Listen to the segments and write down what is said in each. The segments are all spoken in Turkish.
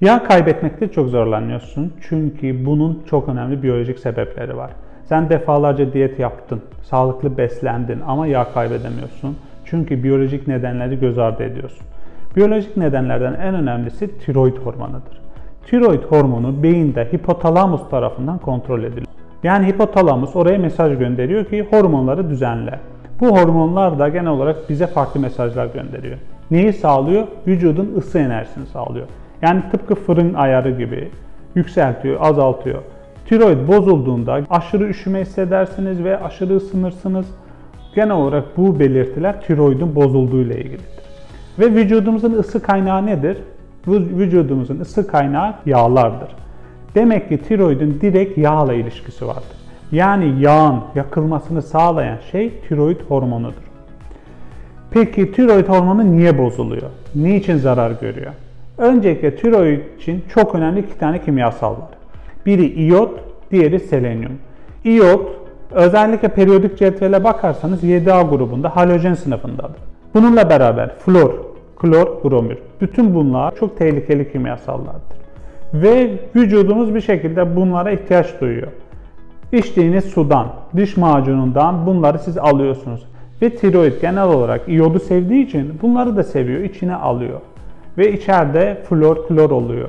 Yağ kaybetmekte çok zorlanıyorsun çünkü bunun çok önemli biyolojik sebepleri var. Sen defalarca diyet yaptın, sağlıklı beslendin ama yağ kaybedemiyorsun. Çünkü biyolojik nedenleri göz ardı ediyorsun. Biyolojik nedenlerden en önemlisi tiroid hormonudur. Tiroid hormonu beyinde hipotalamus tarafından kontrol ediliyor. Yani hipotalamus oraya mesaj gönderiyor ki hormonları düzenle. Bu hormonlar da genel olarak bize farklı mesajlar gönderiyor. Neyi sağlıyor? Vücudun ısı enerjisini sağlıyor. Yani tıpkı fırın ayarı gibi yükseltiyor, azaltıyor. Tiroid bozulduğunda aşırı üşüme hissedersiniz ve aşırı ısınırsınız. Genel olarak bu belirtiler tiroidin bozulduğu ile ilgilidir. Ve vücudumuzun ısı kaynağı nedir? Vücudumuzun ısı kaynağı yağlardır. Demek ki tiroidin direkt yağla ilişkisi vardır. Yani yağın yakılmasını sağlayan şey tiroid hormonudur. Peki tiroid hormonu niye bozuluyor? Niçin zarar görüyor? Öncelikle tiroid için çok önemli iki tane kimyasal var. Biri iyot, diğeri selenyum. İyot özellikle periyodik cetvele bakarsanız 7A grubunda halojen sınıfındadır. Bununla beraber flor, klor, bromür. Bütün bunlar çok tehlikeli kimyasallardır. Ve vücudumuz bir şekilde bunlara ihtiyaç duyuyor. İçtiğiniz sudan, diş macunundan bunları siz alıyorsunuz. Ve tiroid genel olarak iyodu sevdiği için bunları da seviyor, içine alıyor. Ve içeride flor, klor oluyor.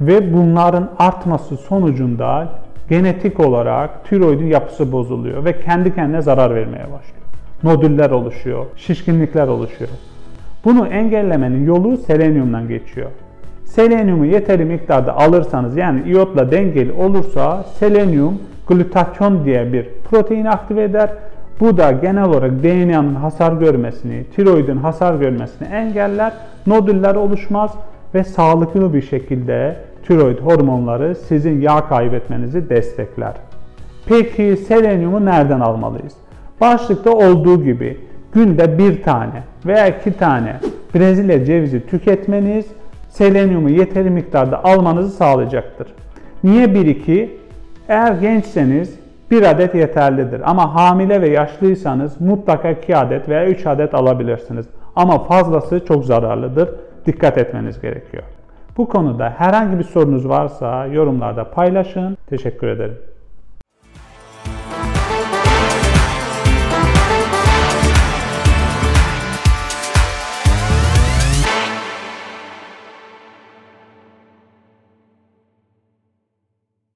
Ve bunların artması sonucunda genetik olarak tiroidin yapısı bozuluyor ve kendi kendine zarar vermeye başlıyor. Nodüller oluşuyor, şişkinlikler oluşuyor. Bunu engellemenin yolu selenyumdan geçiyor. Selenyumu yeteri miktarda alırsanız yani iyotla dengeli olursa selenyum glutatyon diye bir protein aktive eder. Bu da genel olarak DNA'nın hasar görmesini, tiroidin hasar görmesini engeller, nodüller oluşmaz ve sağlıklı bir şekilde tiroid hormonları sizin yağ kaybetmenizi destekler. Peki selenyumu nereden almalıyız? Başlıkta olduğu gibi günde bir tane veya iki tane Brezilya cevizi tüketmeniz selenyumu yeteri miktarda almanızı sağlayacaktır. Niye 1-2? Eğer gençseniz bir adet yeterlidir. Ama hamile ve yaşlıysanız mutlaka 2 adet veya 3 adet alabilirsiniz. Ama fazlası çok zararlıdır. Dikkat etmeniz gerekiyor. Bu konuda herhangi bir sorunuz varsa yorumlarda paylaşın. Teşekkür ederim.